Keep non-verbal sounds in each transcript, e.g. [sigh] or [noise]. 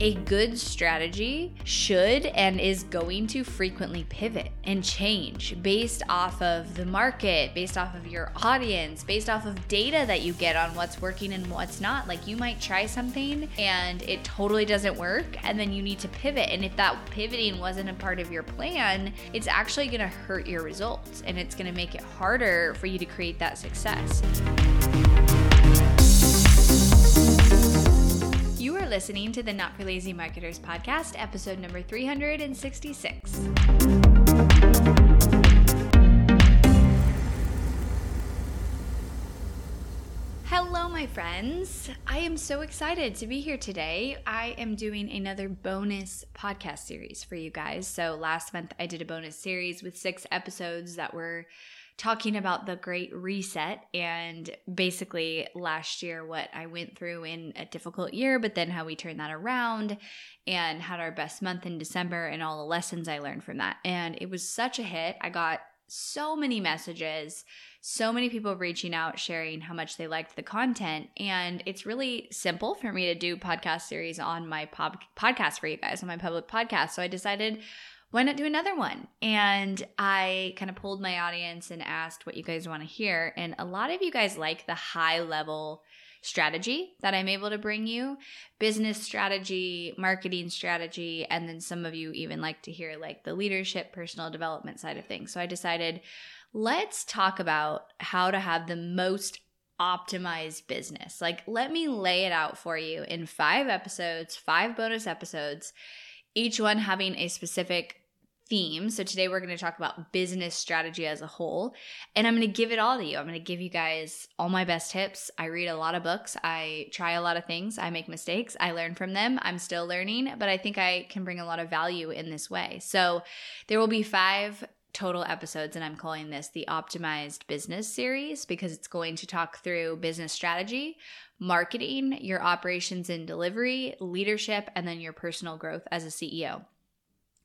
a good strategy should and is going to frequently pivot and change based off of the market, based off of your audience, based off of data that you get on what's working and what's not. Like you might try something and it totally doesn't work, and then you need to pivot. And if that pivoting wasn't a part of your plan, it's actually going to hurt your results and it's going to make it harder for you to create that success. Listening to the Not for Lazy Marketers podcast, episode number 366. Hello, my friends. I am so excited to be here today. I am doing another bonus podcast series for you guys. So, last month I did a bonus series with six episodes that were talking about the great reset and basically last year what I went through in a difficult year, but then how we turned that around and had our best month in December and all the lessons I learned from that. And it was such a hit. I got so many messages, so many people reaching out, sharing how much they liked the content. And it's really simple for me to do podcast series on my pod- podcast for you guys on my public podcast. So I decided why not do another one? And I kind of pulled my audience and asked what you guys want to hear. And a lot of you guys like the high level strategy that I'm able to bring you business strategy, marketing strategy, and then some of you even like to hear like the leadership, personal development side of things. So I decided let's talk about how to have the most optimized business. Like, let me lay it out for you in five episodes, five bonus episodes each one having a specific theme. So today we're going to talk about business strategy as a whole. And I'm going to give it all to you. I'm going to give you guys all my best tips. I read a lot of books. I try a lot of things. I make mistakes. I learn from them. I'm still learning, but I think I can bring a lot of value in this way. So there will be five total episodes, and I'm calling this the Optimized Business Series because it's going to talk through business strategy, marketing, your operations and delivery, leadership, and then your personal growth as a CEO.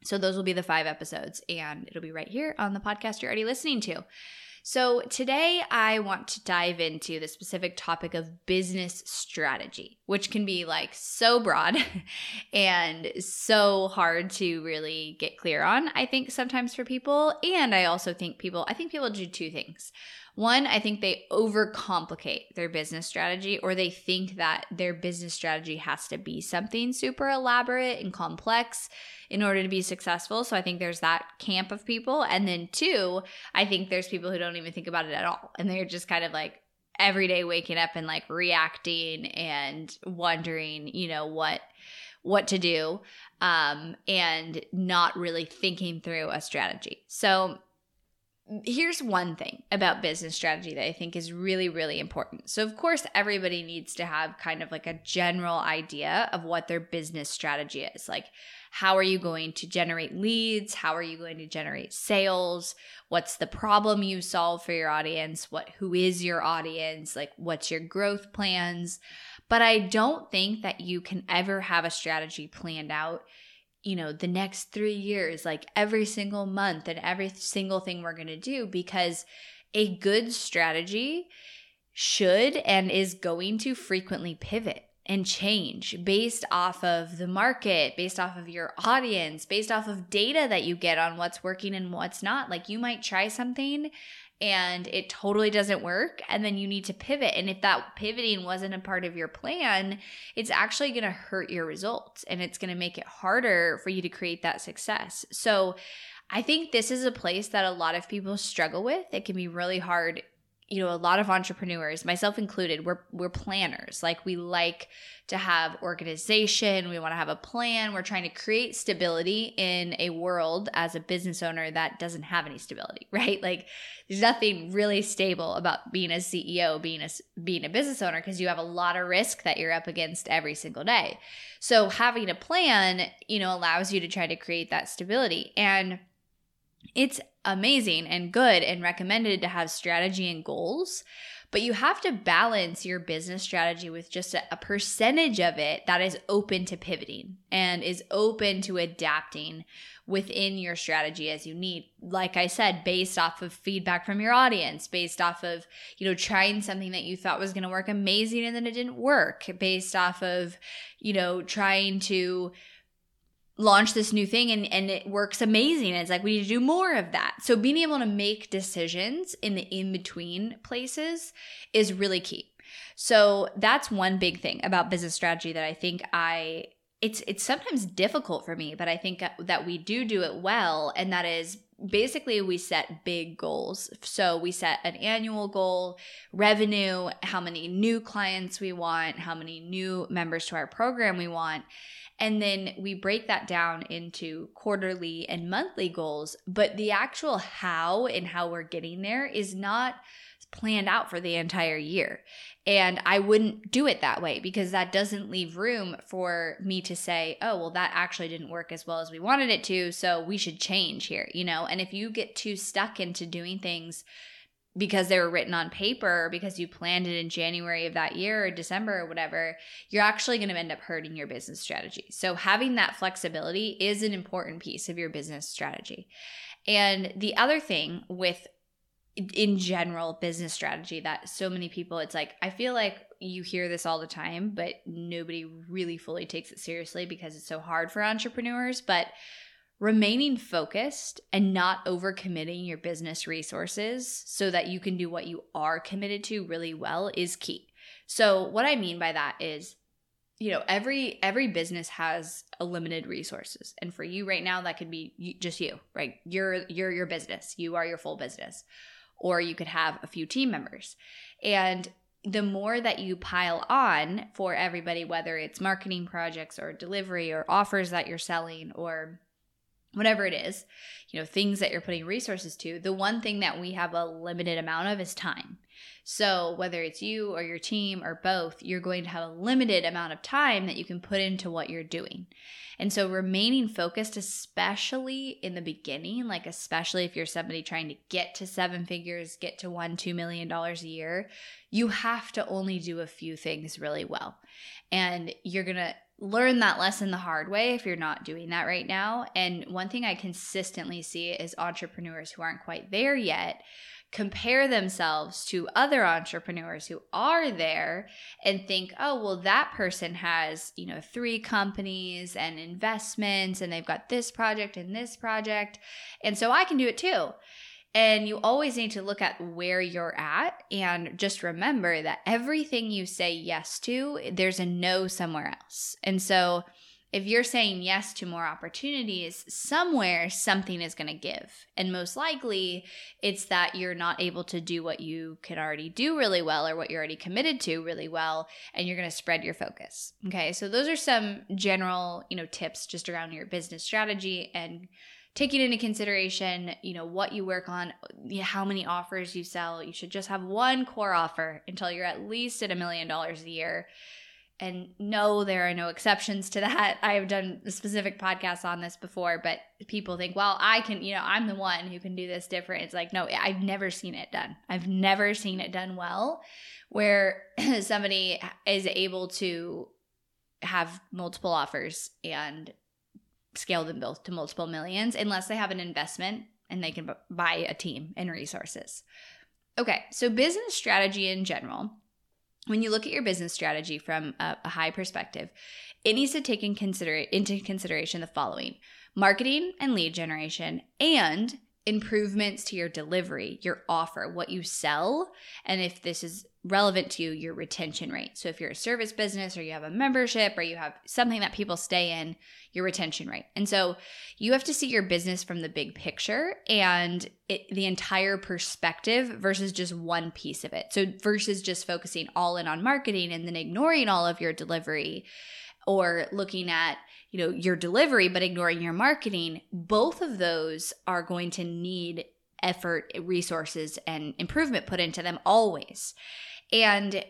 So, those will be the five episodes, and it'll be right here on the podcast you're already listening to. So, today I want to dive into the specific topic of business strategy, which can be like so broad [laughs] and so hard to really get clear on, I think, sometimes for people. And I also think people, I think people do two things. One, I think they overcomplicate their business strategy or they think that their business strategy has to be something super elaborate and complex in order to be successful. So I think there's that camp of people. And then two, I think there's people who don't even think about it at all. And they're just kind of like, every day waking up and like reacting and wondering, you know, what what to do um and not really thinking through a strategy. So here's one thing about business strategy that I think is really, really important. So, of course, everybody needs to have kind of like a general idea of what their business strategy is. Like, how are you going to generate leads? How are you going to generate sales? What's the problem you solve for your audience? What who is your audience? Like, what's your growth plans? But I don't think that you can ever have a strategy planned out you know, the next three years, like every single month and every single thing we're going to do because a good strategy should and is going to frequently pivot and change based off of the market, based off of your audience, based off of data that you get on what's working and what's not. Like you might try something and it totally doesn't work and then you need to pivot. And if that pivoting wasn't a part of your plan it's actually going to hurt your results and it's going to make it harder for you to create that success. So i think this is a place that a lot of people struggle with. It can be really hard you know a lot of entrepreneurs myself included we're we're planners. Like we like to have organization. We want to have a plan. We're trying to create stability in a world as a business owner that doesn't have any stability [laughs] right? Like there's nothing really stable about being a CEO being a being a business owner because you have a lot of risk that you're up against every single day. So having a plan you know allows you to try to create that stability. And it's amazing and good and recommended to have strategy and goals. but you have to balance your business strategy with just a, a percentage of it that is open to pivoting and is open to adapting within your strategy as you need like i said based off of feedback from your audience based off of you know trying something that you thought was going to work amazing and then it didn't work based off of you know trying to launch this new thing and, and it works amazing. It's like, we need to do more of that. So being able to make decisions in the in between places is really key. So that's one big thing about business strategy that I think I it's it's sometimes difficult for me, but I think that we do do it well and that is basically we set big goals. So we set an annual goal, revenue, how many new clients we want, how many new members to our program we want. And then we break that down into quarterly and monthly goals. But the actual how and how we're getting there is not planned out for the entire year. And I wouldn't do it that way because that doesn't leave room for me to say, oh, well, that actually didn't work as well as we wanted it to. So we should change here, you know? And if you get too stuck into doing things because they were written on paper because you planned it in January of that year or December or whatever, you're actually going to end up hurting your business strategy. So, having that flexibility is an important piece of your business strategy. And the other thing with in general business strategy that so many people it's like I feel like you hear this all the time but nobody really fully takes it seriously because it's so hard for entrepreneurs but remaining focused and not overcommitting your business resources so that you can do what you are committed to really well is key. So what I mean by that is you know every every business has a limited resources. And for you right now that could be just you right? You're you're your business. You are your full business. Or you could have a few team members. And the more that you pile on for everybody whether it's marketing projects or delivery or offers that you're selling or whatever it is, you know, things that you're putting resources to, the one thing that we have a limited amount of is time. So, whether it's you or your team or both, you're going to have a limited amount of time that you can put into what you're doing. And so, remaining focused, especially in the beginning, like especially if you're somebody trying to get to seven figures, get to one, two million dollars a year, you have to only do a few things really well. And you're going to learn that lesson the hard way if you're not doing that right now. And one thing I consistently see is entrepreneurs who aren't quite there yet compare themselves to other entrepreneurs who are there and think, oh, well, that person has, you know, three companies and investments and they've got this project and this project. And so I can do it too. And you always need to look at where you're at and just remember that everything you say yes to, there's a no somewhere else. And so if you're saying yes to more opportunities, somewhere something is going to give. And most likely, it's that you're not able to do what you can already do really well or what you're already committed to really well, and you're going to spread your focus. Okay, so those are some general, you know, tips just around your business strategy and taking into consideration, you know, what you work on, how many offers you sell. You should just have one core offer until you're at least at a million dollars a year. And no, there are no exceptions to that. [laughs] I have done specific podcasts on this before, but people think, well, I can, you know, I'm the one who can do this different. It's like, no, I've never seen it done. I've never seen it done well where [clears throat] somebody is able to have multiple offers and scale them both to multiple millions unless they have an investment and they can b- buy a team and resources. Okay, so business strategy in general, when you look at your business strategy from a, a high perspective, it needs to take in consider- into consideration the following marketing and lead generation and improvements to your delivery, your offer, what you sell, and if this is relevant to you, your retention rate. So if you're a service business or you have a membership or you have something that people stay in, your retention rate. And so you have to see your business from the big picture and it, the entire perspective versus just one piece of it. So versus just focusing all in on marketing and then ignoring all of your delivery or looking at you know your delivery but ignoring your marketing both of those are going to need effort resources and improvement put into them always. And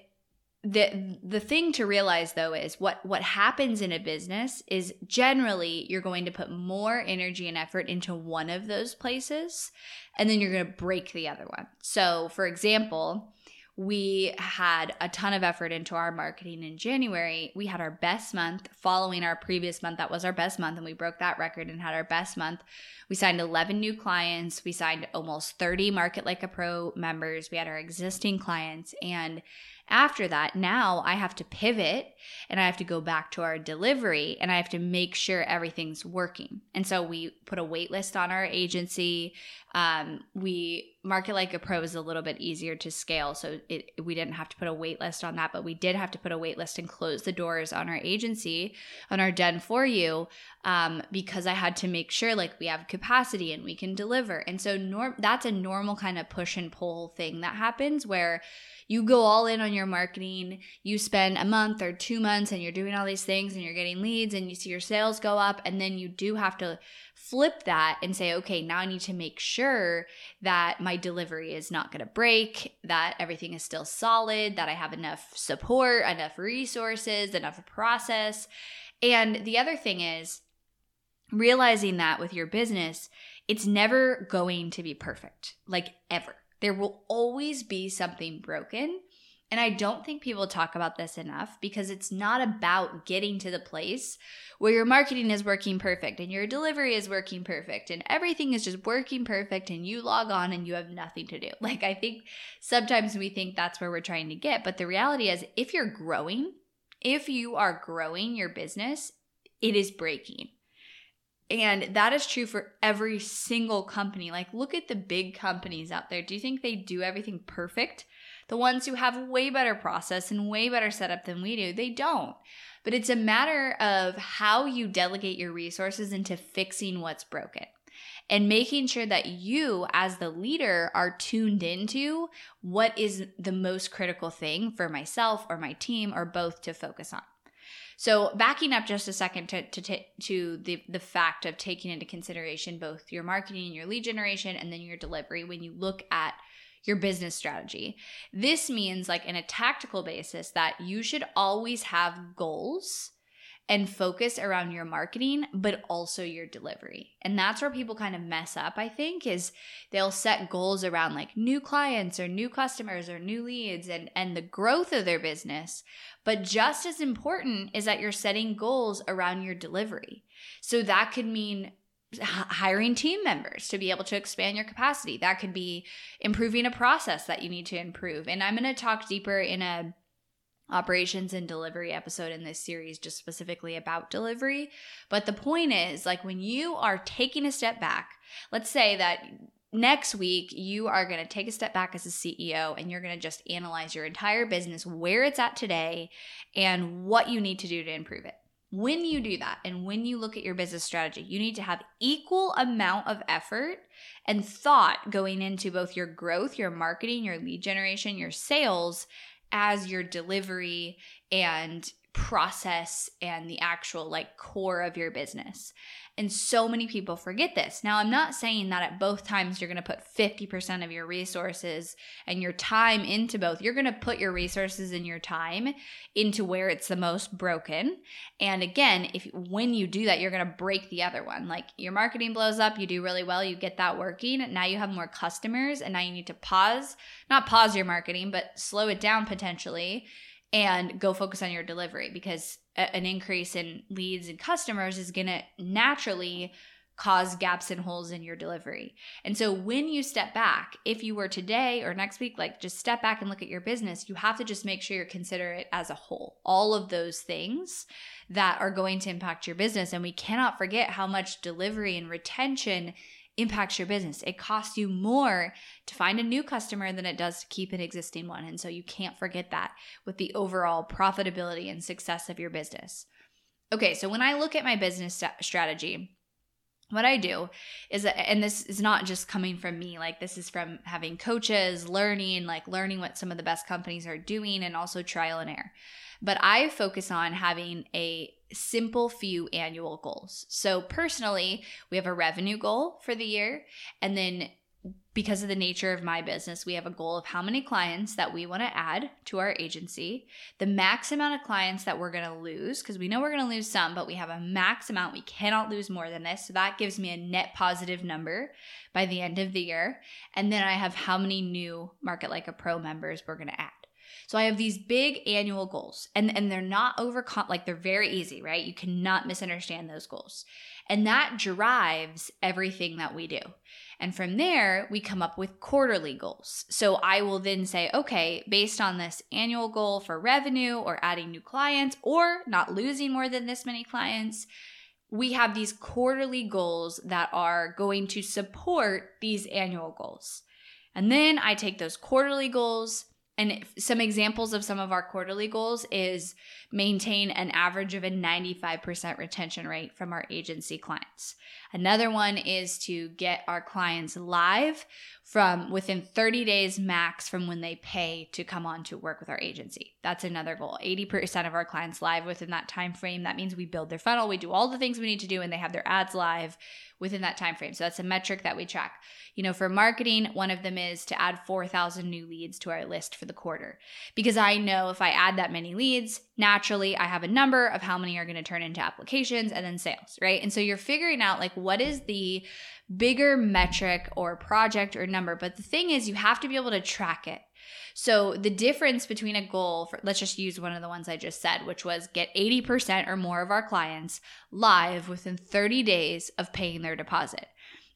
the the thing to realize though is what what happens in a business is generally you're going to put more energy and effort into one of those places and then you're going to break the other one. So for example we had a ton of effort into our marketing in January. We had our best month following our previous month. That was our best month, and we broke that record and had our best month. We signed 11 new clients. We signed almost 30 Market Like a Pro members. We had our existing clients. And after that, now I have to pivot and I have to go back to our delivery and I have to make sure everything's working. And so we put a wait list on our agency. Um, we market like a pro is a little bit easier to scale. So it, we didn't have to put a wait list on that, but we did have to put a wait list and close the doors on our agency, on our done for you, um, because I had to make sure like we have capacity and we can deliver. And so norm that's a normal kind of push and pull thing that happens where you go all in on your marketing, you spend a month or two months and you're doing all these things and you're getting leads and you see your sales go up, and then you do have to flip that and say, okay, now I need to make sure that my delivery is not going to break, that everything is still solid, that I have enough support, enough resources, enough process. And the other thing is, realizing that with your business, it's never going to be perfect, like ever. There will always be something broken. And I don't think people talk about this enough because it's not about getting to the place where your marketing is working perfect and your delivery is working perfect and everything is just working perfect and you log on and you have nothing to do. [laughs] Like, I think sometimes we think that's where we're trying to get. But the reality is, if you're growing, if you are growing your business, it is breaking. And that is true for every single company. Like, look at the big companies out there. Do you think they do everything perfect? The ones who have way better process and way better setup than we do, they don't. But it's a matter of how you delegate your resources into fixing what's broken and making sure that you, as the leader, are tuned into what is the most critical thing for myself or my team or both to focus on. So backing up just a second to to to the the fact of taking into consideration both your marketing and your lead generation and then your delivery when you look at your business strategy. This means like in a tactical basis that you should always have goals and focus around your marketing but also your delivery. And that's where people kind of mess up i think is they'll set goals around like new clients or new customers or new leads and and the growth of their business. But just as important is that you're setting goals around your delivery. So that could mean hiring team members to be able to expand your capacity. That could be improving a process that you need to improve. And i'm going to talk deeper in a operations and delivery episode in this series just specifically about delivery. But the point is, like, when you are taking a step back, let's say that next week you are going to take a step back as a CEO and you're going to just analyze your entire business, where it's at today, and what you need to do to improve it. When you do that and when you look at your business strategy, you need to have equal amount of effort and thought going into both your growth, your marketing, your lead generation, your sales as your delivery and process and the actual like core of your business. And so many people forget this. Now, I'm not saying that at both times you're going to put 50% of your resources and your time into both. You're going to put your resources and your time into where it's the most broken. And again, if when you do that, you're going to break the other one. Like your marketing blows up, you do really well, you get that working. Now you have more customers and now you need to pause, not pause your marketing, but slow it down potentially and go focus on your delivery because an increase in leads and customers is going to naturally cause gaps and holes in your delivery. And so when you step back, if you were today or next week, like just step back and look at your business, you have to just make sure you consider it as a whole. All of those things that are going to impact your business. And we cannot forget how much delivery and retention impacts your business. It costs you more to find a new customer than it does to keep an existing one. And so you can't forget that with the overall profitability and success of your business. Okay, so when I look at my business st- strategy, what I do is, and this is not just coming from me, like this is from having coaches, learning, like learning what some of the best companies are doing, and also trial and error. But I focus on having a simple few annual goals. So, personally, we have a revenue goal for the year, and then because of the nature of my business, we have a goal of how many clients that we want to add to our agency, the max amount of clients that we're going to lose, because we know we're going to lose some, but we have a max amount. We cannot lose more than this. So that gives me a net positive number by the end of the year. And then I have how many new Market Like a Pro members we're going to add. So I have these big annual goals and, and they're not over like they're very easy, right? You cannot misunderstand those goals. And that drives everything that we do. And from there, we come up with quarterly goals. So I will then say, okay, based on this annual goal for revenue or adding new clients or not losing more than this many clients, we have these quarterly goals that are going to support these annual goals. And then I take those quarterly goals and some examples of some of our quarterly goals is maintain an average of a 95% retention rate from our agency clients. Another one is to get our clients live from within 30 days max from when they pay to come on to work with our agency. That's another goal. 80% of our clients live within that time frame. That means we build their funnel, we do all the things we need to do and they have their ads live within that time frame. So that's a metric that we track. You know, for marketing, one of them is to add 4,000 new leads to our list for the quarter. Because I know if I add that many leads, naturally I have a number of how many are going to turn into applications and then sales, right? And so you're figuring out like what is the bigger metric or project or number. But the thing is, you have to be able to track it. So the difference between a goal for let's just use one of the ones I just said, which was get 80% or more of our clients live within 30 days of paying their deposit.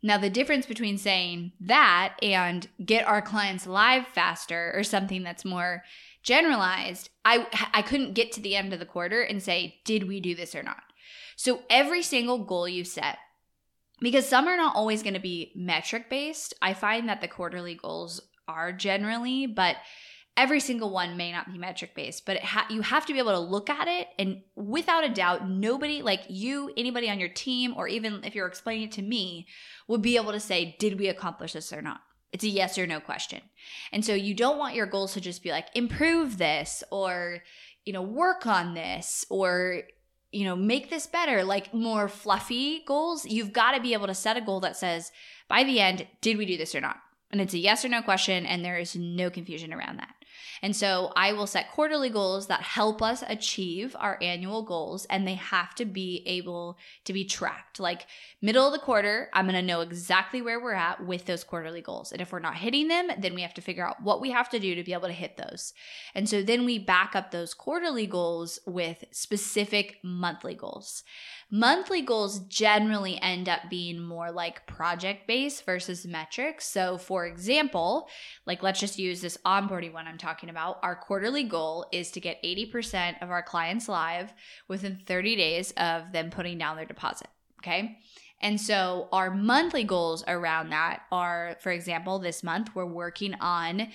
Now the difference between saying that and get our clients live faster or something that's more generalized, I I couldn't get to the end of the quarter and say did we do this or not. So every single goal you set because some are not always going to be metric based. I find that the quarterly goals are generally, but every single one may not be metric based, but ha- you have to be able to look at it and without a doubt, nobody like you, anybody on your team, or even if you're explaining it to me, would be able to say, did we accomplish this or not? It's a yes or no question. And so you don't want your goals to just be like, improve this or, you know, work on this or, you know, make this better, like more fluffy goals. You've got to be able to set a goal that says, by the end, did we do this or not? And it's a yes or no question, and there is no confusion around that. And so I will set quarterly goals that help us achieve our annual goals, and they have to be able to be tracked. Like middle of the quarter, I'm to know exactly where we're at with those quarterly goals. And if we're not hitting them, then we have to figure out what we have to do to be able to hit those. And so then we back up those quarterly goals with specific monthly goals. Monthly goals generally end up being more like project based versus metrics. So, for example, like let's just use this onboarding one I'm talking about. Our quarterly goal is to get 80% of our clients live within 30 days of them putting down their deposit. Okay. And so our monthly goals around that are, for example, this month we're working on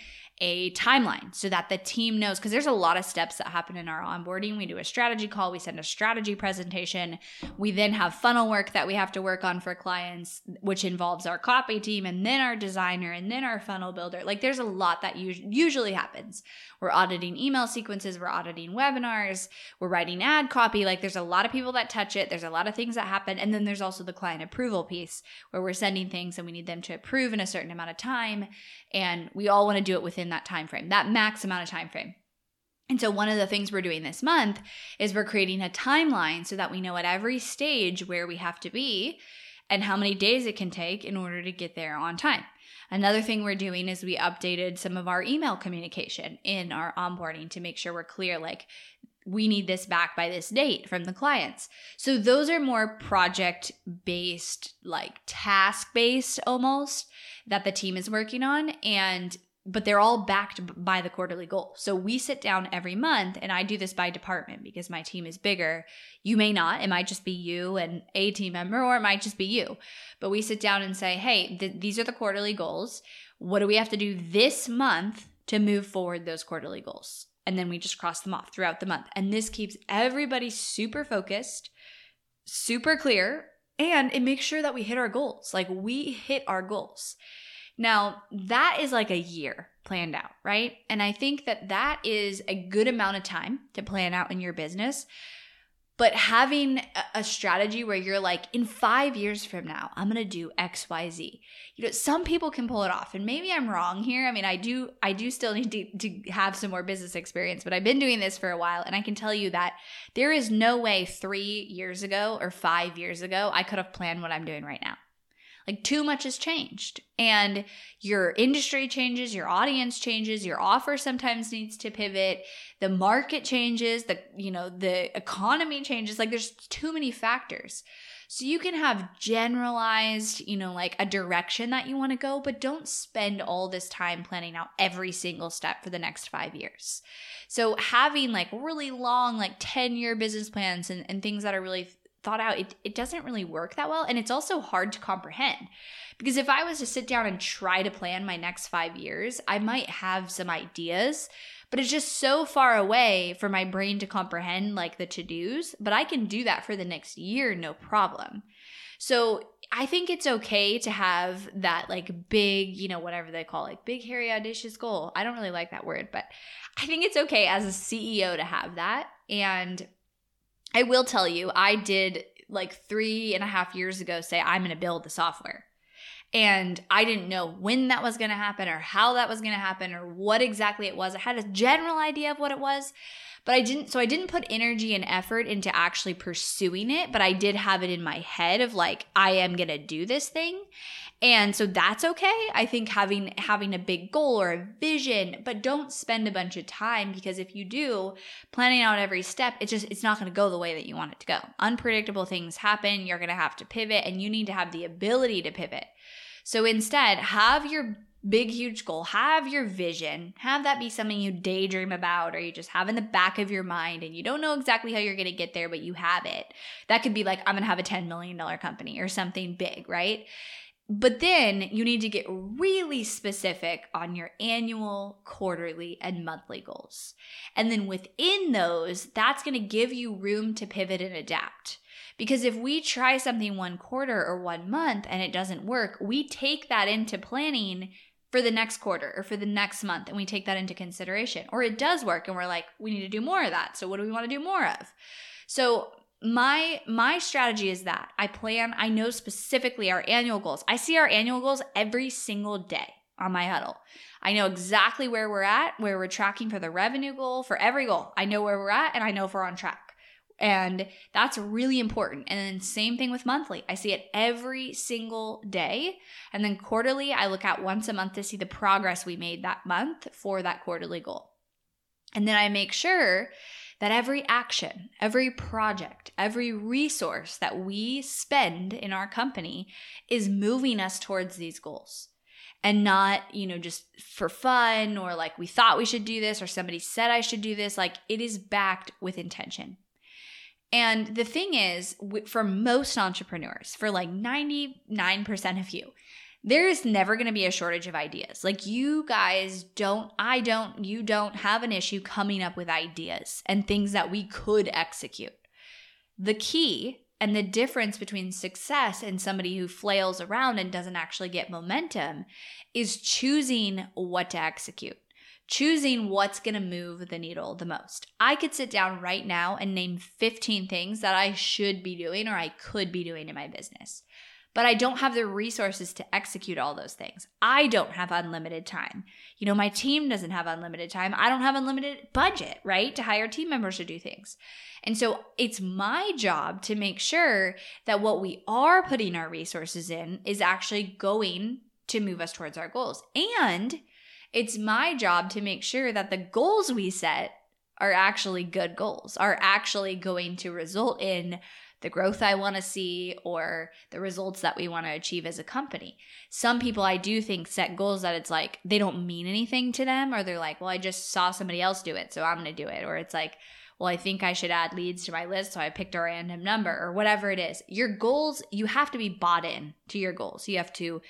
a timeline so that the team knows because there's a lot of steps that happen in our onboarding. We do a strategy call, we send a strategy presentation. We then have funnel work that we have to work on for clients, which involves our copy team and then our designer and then our funnel builder. Like there's a lot that usually happens. We're auditing email sequences, we're auditing webinars, we're writing ad copy. Like there's a lot of people that touch it, there's a lot of things that happen. And then there's also the client approval piece where we're sending things and we need them to approve in a certain amount of time. And we all want to do it within that time frame, that max amount of time frame. And so, one of the things we're doing this month is we're creating a timeline so that we know at every stage where we have to be and how many days it can take in order to get there on time. Another thing we're doing is we updated some of our email communication in our onboarding to make sure we're clear like, we need this back by this date from the clients. So those are more project based, like task based almost that the team is working on. And but they're all backed by the quarterly goal. So we sit down every month, and I do this by department because my team is bigger. You may not, it might just be you and a team member, or it might just be you. But we sit down and say, hey, th- these are the quarterly goals. What do we have to do this month to move forward those quarterly goals? And then we just cross them off throughout the month. And this keeps everybody super focused, super clear, and it makes sure that we hit our goals. Like we hit our goals. Now, that is like a year planned out, right? And I think that that is a good amount of time to plan out in your business. But having a strategy where you're like, in five years from now, I'm gonna do X, Y, Z. You know, some people can pull it off, and maybe I'm wrong here. I mean, I do, I do still need to, to have some more business experience, but I've been doing this for a while, and I can tell you that there is no way three years ago or five years ago I could have planned what I'm doing right now. Like too much has changed. And your industry changes, your audience changes, your offer sometimes needs to pivot, the market changes, the you know, the economy changes. Like there's too many factors. So you can have generalized, you know, like a direction that you want to go, but don't spend all this time planning out every single step for the next five years. So having like really long, like 10 year business plans and, and things that are really thought out, it, it doesn't really work that well. And it's also hard to comprehend. Because if I was to sit down and try to plan my next five years, I might have some ideas, but it's just so far away for my brain to comprehend like the to dos. But I can do that for the next year, no problem. So I think it's okay to have that like big, you know, whatever they call it, big, hairy, audacious goal. I don't really like that word, but I think it's okay as a CEO to have that. And I will tell you, I did like three and a half years ago say, I'm going to build the software. And I didn't know when that was going to happen or how that was going to happen or what exactly it was. I had a general idea of what it was, but I didn't, so I didn't put energy and effort into actually pursuing it, but I did have it in my head of like, I am going to do this thing. And so that's okay. I think having having a big goal or a vision, but don't spend a bunch of time because if you do, planning out every step, it's just it's not going to go the way that you want it to go. Unpredictable things happen, you're going to have to pivot and you need to have the ability to pivot. So instead, have your big huge goal, have your vision, have that be something you daydream about or you just have in the back of your mind and you don't know exactly how you're going to get there, but you have it. That could be like I'm going to have a 10 million dollar company or something big, right? But then you need to get really specific on your annual, quarterly, and monthly goals. And then within those, that's going to give you room to pivot and adapt. Because if we try something one quarter or one month and it doesn't work, we take that into planning for the next quarter or for the next month and we take that into consideration. Or it does work and we're like, we need to do more of that. So what do we want to do more of? So my my strategy is that I plan, I know specifically our annual goals. I see our annual goals every single day on my huddle. I know exactly where we're at, where we're tracking for the revenue goal, for every goal. I know where we're at and I know if we're on track. And that's really important. And then same thing with monthly. I see it every single day. And then quarterly, I look at once a month to see the progress we made that month for that quarterly goal. And then I make sure that every action, every project, every resource that we spend in our company is moving us towards these goals and not, you know, just for fun or like we thought we should do this or somebody said I should do this. Like it is backed with intention. And the thing is, for most entrepreneurs, for like 99% of you, there is never going to be a shortage of ideas. Like you guys don't, I don't, you don't have an issue coming up with ideas and things that we could execute. The key and the difference between success and somebody who flails around and doesn't actually get momentum is choosing what to execute. Choosing what's going to move the needle the most. I could sit down right now and name 15 things that I should be doing or I could be doing in my business but I don't have the resources to execute all those things. I don't have unlimited time. You know, my team doesn't have unlimited time. I don't have unlimited budget, right? To hire team members to do things. And so it's my job to make sure that what we are putting our resources in is actually going to move us towards our goals. And it's my job to make sure that the goals we set are actually good goals, are actually going to result in the growth I want to see or the results that we want to achieve as a company. Some people I do think set goals that it's like they don't mean anything to them or they're like, well, I just saw somebody else do it, so I'm going to do it. Or it's like, well, I think I should add leads to my list, so I picked a random number or whatever it is. Your goals, you have to be bought in to your goals. You have to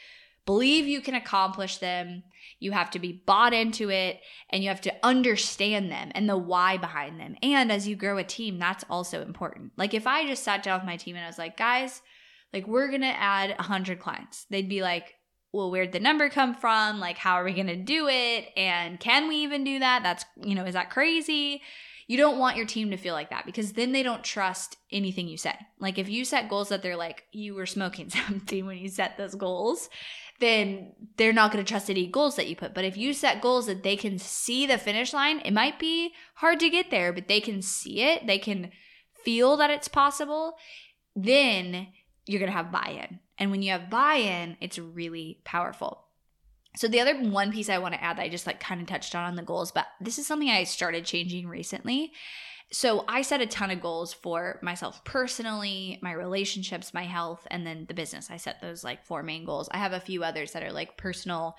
believe you can accomplish them. You have to be bought into it and you have to understand them and the why behind them. And as you grow a team, that's also important. Like if I just sat down with my team and I was like, guys, like we're going to add 100 clients, they'd be like, well, where'd the number come from? Like, how are we going to do it? And can we even do that? That's, you know, is that crazy? You don't want your team to feel like that because then they don't trust anything you say. Like if you set goals that they're like, you were smoking [laughs] something when you set those goals, then they're not going to trust any goals that you put. But if you set goals that they can see the finish line, it might be hard to get there, but they can see it, they can feel that it's possible, then you're going to have buy in. And when you have buy in, it's really powerful. So the other one piece I want to add that I just like kind of touched on on the goals, but this is something I started changing recently. So I set a ton of goals for myself personally, my relationships, my health, and then the business. I set those like four main goals. I have a few others that are like personal,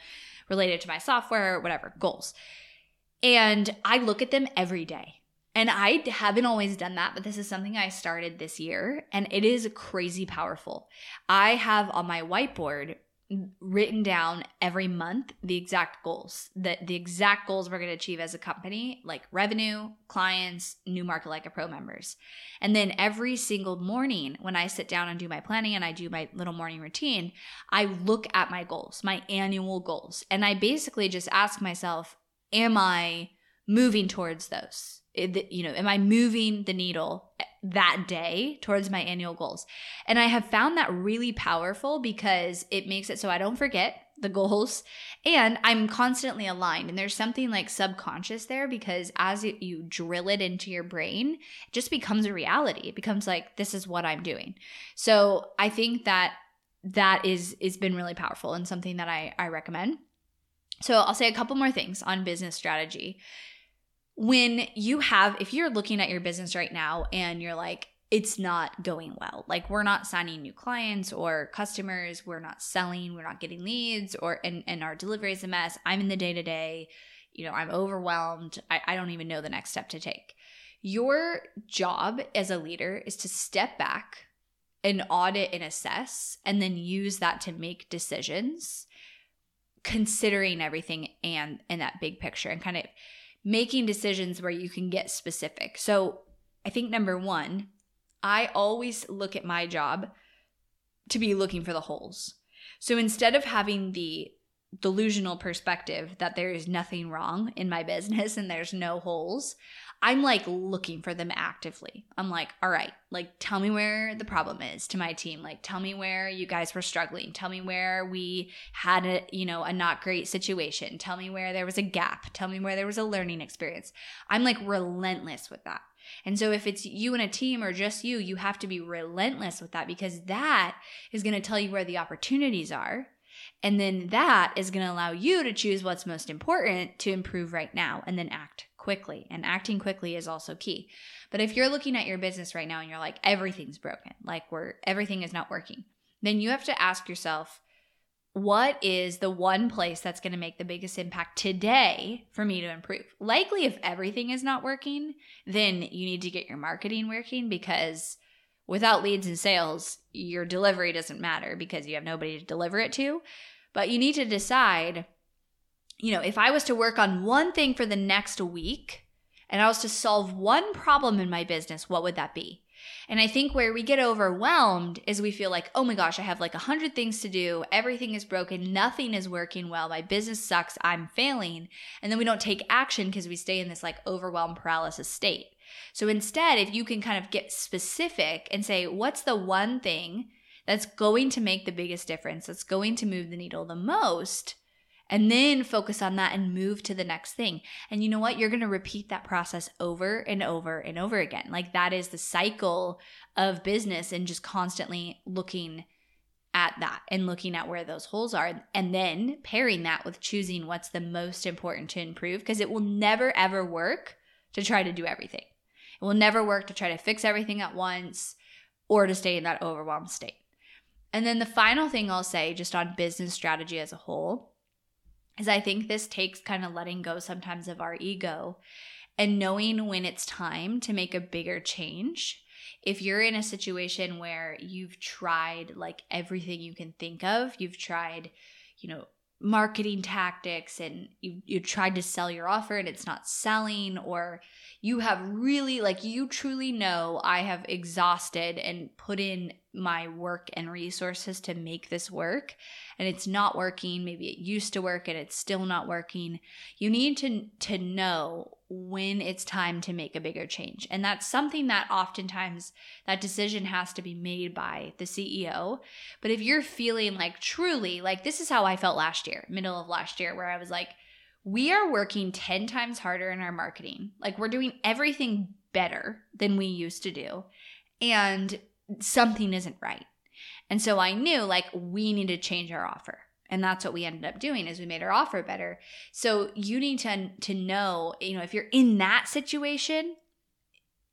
related to my software, whatever, goals. And I look at them every day. And I haven't always done that, but this is something I started this year and it is crazy powerful. I have on my whiteboard written down every month the exact goals that the exact goals we're going to achieve as a company like revenue clients new market like a pro members. And then every single morning when i sit down and do my planning and i do my little morning routine i look at my goals my annual goals. And i basically just ask myself am i moving towards those? You know am i moving the needle that day towards my annual goals. And I have found that really powerful because it makes it so I don't forget the goals and I'm constantly aligned. And there's something like subconscious there because as you drill it into your brain, it just becomes a reality. It becomes like, this is what I'm doing. So I think that that is has been really powerful and something that I, I recommend. So I'll say a couple more things on business strategy when you have, if you're looking at your business right now and you're like, it's not going well. Like we're not signing new clients or customers, we're not selling, we're not getting leads, or and, and our delivery is a mess. I'm in the day to day, you know, I'm overwhelmed. I, I don't even know the next step to take. Your job as a leader is to step back and audit and assess and then use that to make decisions considering everything and in that big picture and kind of making decisions where you can get specific. So I think number one, I always look at my job to be looking for the holes. So instead of having the delusional perspective that there is nothing wrong in my [laughs] business and there's no holes, I'm like looking for them actively. I'm like, all right, like tell me where the problem is to my team. Like tell me where you guys were struggling. Tell me where we had a, you know, a not great situation. Tell me where there was a gap. Tell me where there was a learning experience. I'm like relentless with that. And so if it's you and a team or just you, you have to be relentless with that because that is going to tell you where the opportunities are. And then that is going to allow you to choose what's most important to improve right now and then act quickly. And acting quickly is also key. But if you're looking at your business right now and you're like, everything's broken, like we're everything is not working, then you have to ask yourself, what is the one place that's going to make the biggest impact today for me to improve? Likely, if everything is not working, then you need to get your marketing working because without leads and sales, your delivery doesn't matter because you have nobody to deliver it to. But you need to decide you know, if I was to work on one thing for the next week and I was to solve one problem in my business, what would that be? And I think where we get overwhelmed is we feel like, oh my gosh, I have like a hundred things to do. Everything is broken. Nothing is working well. My business sucks. I'm failing. And then we don't take action because we stay in this like overwhelmed paralysis state. So instead, if you can kind of get specific and say, what's the one thing that's going to make the biggest difference, that's going to move the needle the most, and then focus on that and move to the next thing. And you know what? You're going to repeat that process over and over and over again. Like that is the cycle of business and just constantly looking at that and looking at where those holes are and then pairing that with choosing what's the most important to improve because it will never ever work to try to do everything. It will never work to try to fix everything at once or to stay in that overwhelmed state. And then the final thing I'll say just on business strategy as a whole is I think this takes kind of letting go sometimes of our ego and knowing when it's time to make a bigger change. If you're in a situation where you've tried like everything you can think of, you've tried, you know, marketing tactics and you you tried to sell your offer and it's not selling or you have really like you truly know I have exhausted and put in my work and resources to make this work and it's not working. Maybe it used to work and it's still not working. You need to to know when it's time to make a bigger change and that's something that oftentimes that decision has to be made by the CEO but if you're feeling like truly like this is how I felt last year middle of last year where I was like we are working 10 times harder in our marketing like we're doing everything better than we used to do and something isn't right. And so I knew like we need to change our offer. And that's what we ended up doing is we made our offer better. So you need to to know, you know, if you're in that situation,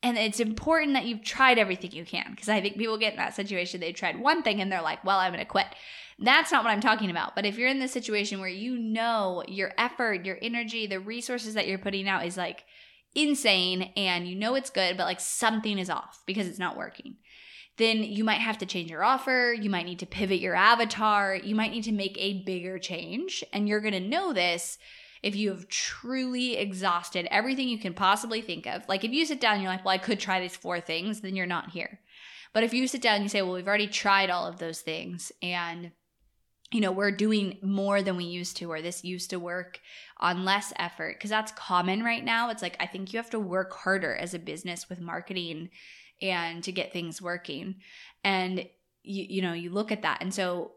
and it's important that you've tried everything you can because I think people get in that situation they tried one thing and they're like, "Well, I'm going to quit." That's not what I'm talking about. But if you're in this situation where you know your effort, your energy, the resources that you're putting out is like insane and you know it's good, but like something is off because it's not working then you might have to change your offer. You might need to pivot your avatar. You might need to make a bigger change. And you're going to know this if you have truly exhausted everything you can possibly think of. Like if you sit down and you're like, well, I could try these four things, then you're not here. But if you sit down and you say, well, we've already tried all of those things and you know, we're doing more than we used to, or this used to work on less effort, because that's common right now. It's like, I think you have to work harder as a business with marketing and to get things working. And you you know, you look at that. And so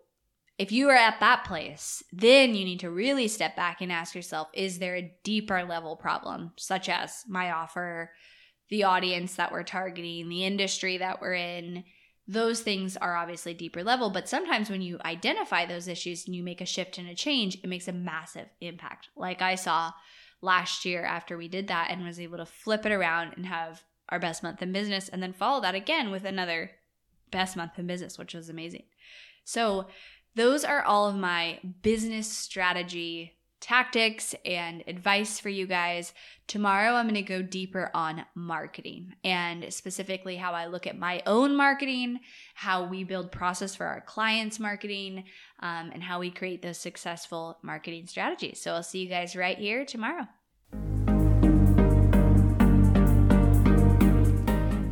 if you are at that place, then you need to really step back and ask yourself, is there a deeper level problem such as my offer, the audience that we're targeting, the industry that we're in? Those things are obviously deeper level, but sometimes when you identify those issues and you make a shift and a change, it makes a massive impact. Like I saw last year after we did that and was able to flip it around and have our best month in business and then follow that again with another best month in business, which was amazing. So, those are all of my business strategy tactics and advice for you guys. Tomorrow, I'm going to go deeper on marketing and specifically how I look at my own marketing, how we build process for our clients' marketing, um, and how we create those successful marketing strategies. So, I'll see you guys right here tomorrow.